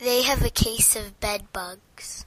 They have a case of bed bugs.